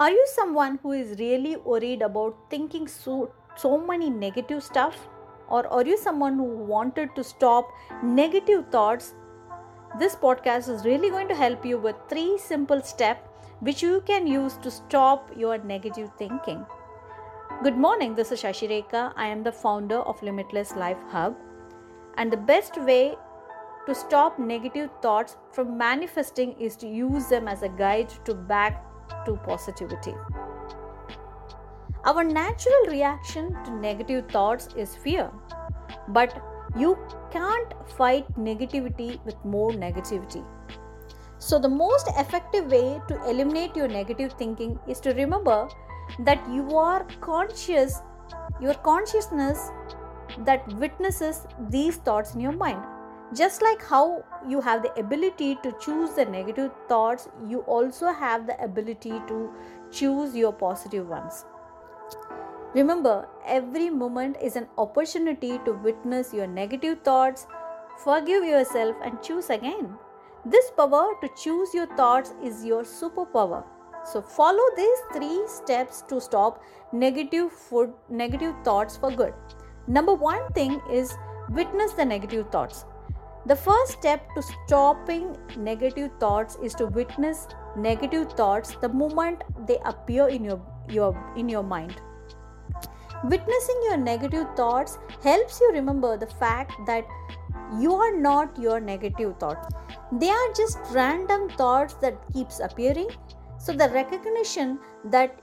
Are you someone who is really worried about thinking so, so many negative stuff? Or are you someone who wanted to stop negative thoughts? This podcast is really going to help you with three simple steps which you can use to stop your negative thinking. Good morning, this is Sasirekha. I am the founder of Limitless Life Hub. And the best way to stop negative thoughts from manifesting is to use them as a guide to back to positivity. Our natural reaction to negative thoughts is fear, but you can't fight negativity with more negativity. So, the most effective way to eliminate your negative thinking is to remember that you are conscious, your consciousness that witnesses these thoughts in your mind. Just like how you have the ability to choose the negative thoughts, you also have the ability to choose your positive ones. Remember, every moment is an opportunity to witness your negative thoughts, forgive yourself, and choose again. This power to choose your thoughts is your superpower. So follow these three steps to stop negative food negative thoughts for good. Number 1 thing is witness the negative thoughts. The first step to stopping negative thoughts is to witness negative thoughts the moment they appear in your, your in your mind. Witnessing your negative thoughts helps you remember the fact that you are not your negative thoughts. They are just random thoughts that keeps appearing. So the recognition that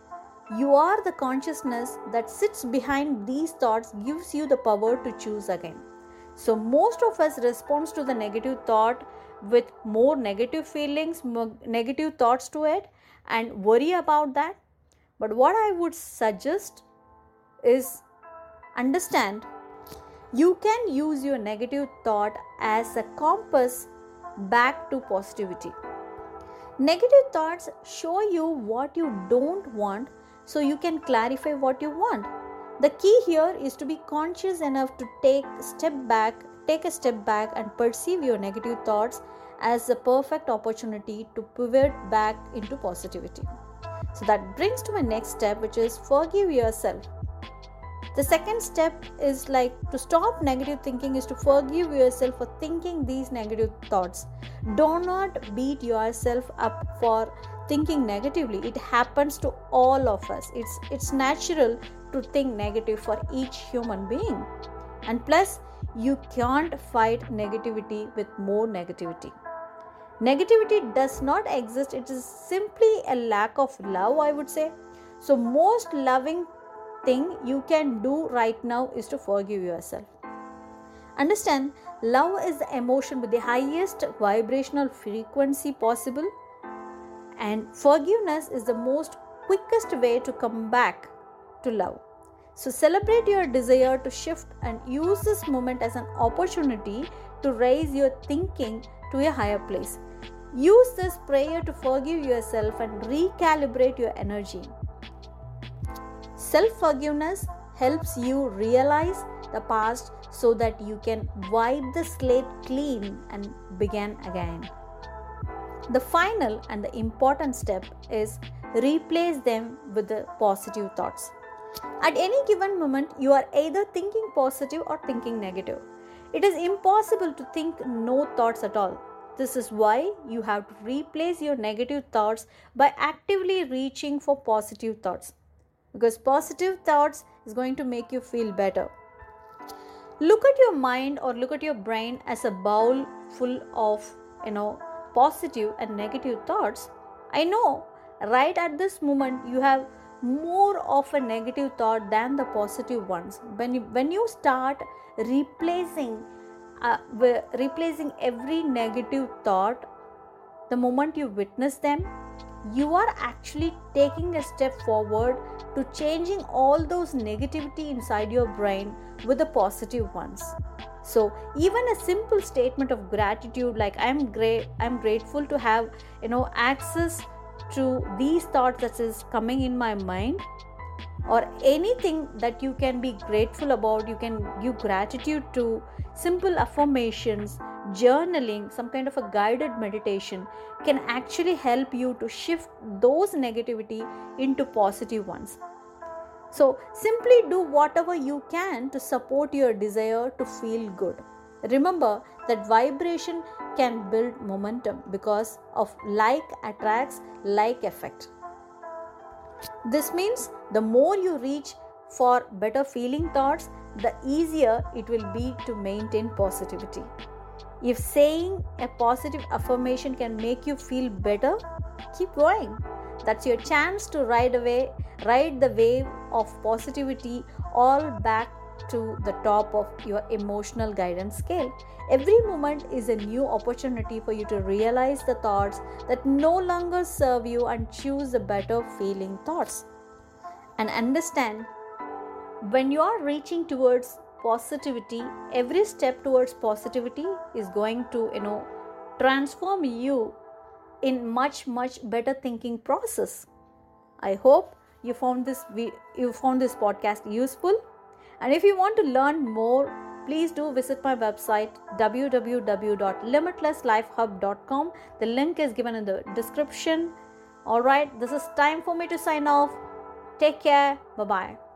you are the consciousness that sits behind these thoughts gives you the power to choose again. So, most of us respond to the negative thought with more negative feelings, more negative thoughts to it, and worry about that. But what I would suggest is understand you can use your negative thought as a compass back to positivity. Negative thoughts show you what you don't want so you can clarify what you want the key here is to be conscious enough to take step back take a step back and perceive your negative thoughts as a perfect opportunity to pivot back into positivity. So that brings to my next step which is forgive yourself. The second step is like to stop negative thinking is to forgive yourself for thinking these negative thoughts. Do not beat yourself up for thinking negatively. It happens to all of us. It's it's natural to think negative for each human being. And plus you can't fight negativity with more negativity. Negativity does not exist. It is simply a lack of love i would say. So most loving thing you can do right now is to forgive yourself. Understand love is the emotion with the highest vibrational frequency possible. And forgiveness is the most quickest way to come back to love. So celebrate your desire to shift and use this moment as an opportunity to raise your thinking to a higher place. Use this prayer to forgive yourself and recalibrate your energy. Self forgiveness helps you realize the past so that you can wipe the slate clean and begin again. The final and the important step is replace them with the positive thoughts. At any given moment, you are either thinking positive or thinking negative. It is impossible to think no thoughts at all. This is why you have to replace your negative thoughts by actively reaching for positive thoughts. Because positive thoughts is going to make you feel better. Look at your mind or look at your brain as a bowl full of, you know, positive and negative thoughts, I know right at this moment you have more of a negative thought than the positive ones. When you, when you start replacing uh, replacing every negative thought, the moment you witness them, you are actually taking a step forward to changing all those negativity inside your brain with the positive ones so even a simple statement of gratitude like i'm great i'm grateful to have you know access to these thoughts that is coming in my mind or anything that you can be grateful about you can give gratitude to simple affirmations journaling, some kind of a guided meditation can actually help you to shift those negativity into positive ones. So, simply do whatever you can to support your desire to feel good. Remember that vibration can build momentum because of like attracts like effect. This means the more you reach for better feeling thoughts, the easier it will be to maintain positivity. If saying a positive affirmation can make you feel better, keep going. That's your chance to ride away, ride the wave of positivity all back to the top of your emotional guidance scale. Every moment is a new opportunity for you to realize the thoughts that no longer serve you and choose the better feeling thoughts. And understand when you are reaching towards positivity every step towards positivity is going to you know transform you in much much better thinking process i hope you found this you found this podcast useful and if you want to learn more please do visit my website www.limitlesslifehub.com the link is given in the description. All right this is time for me to sign off. Take care. Bye bye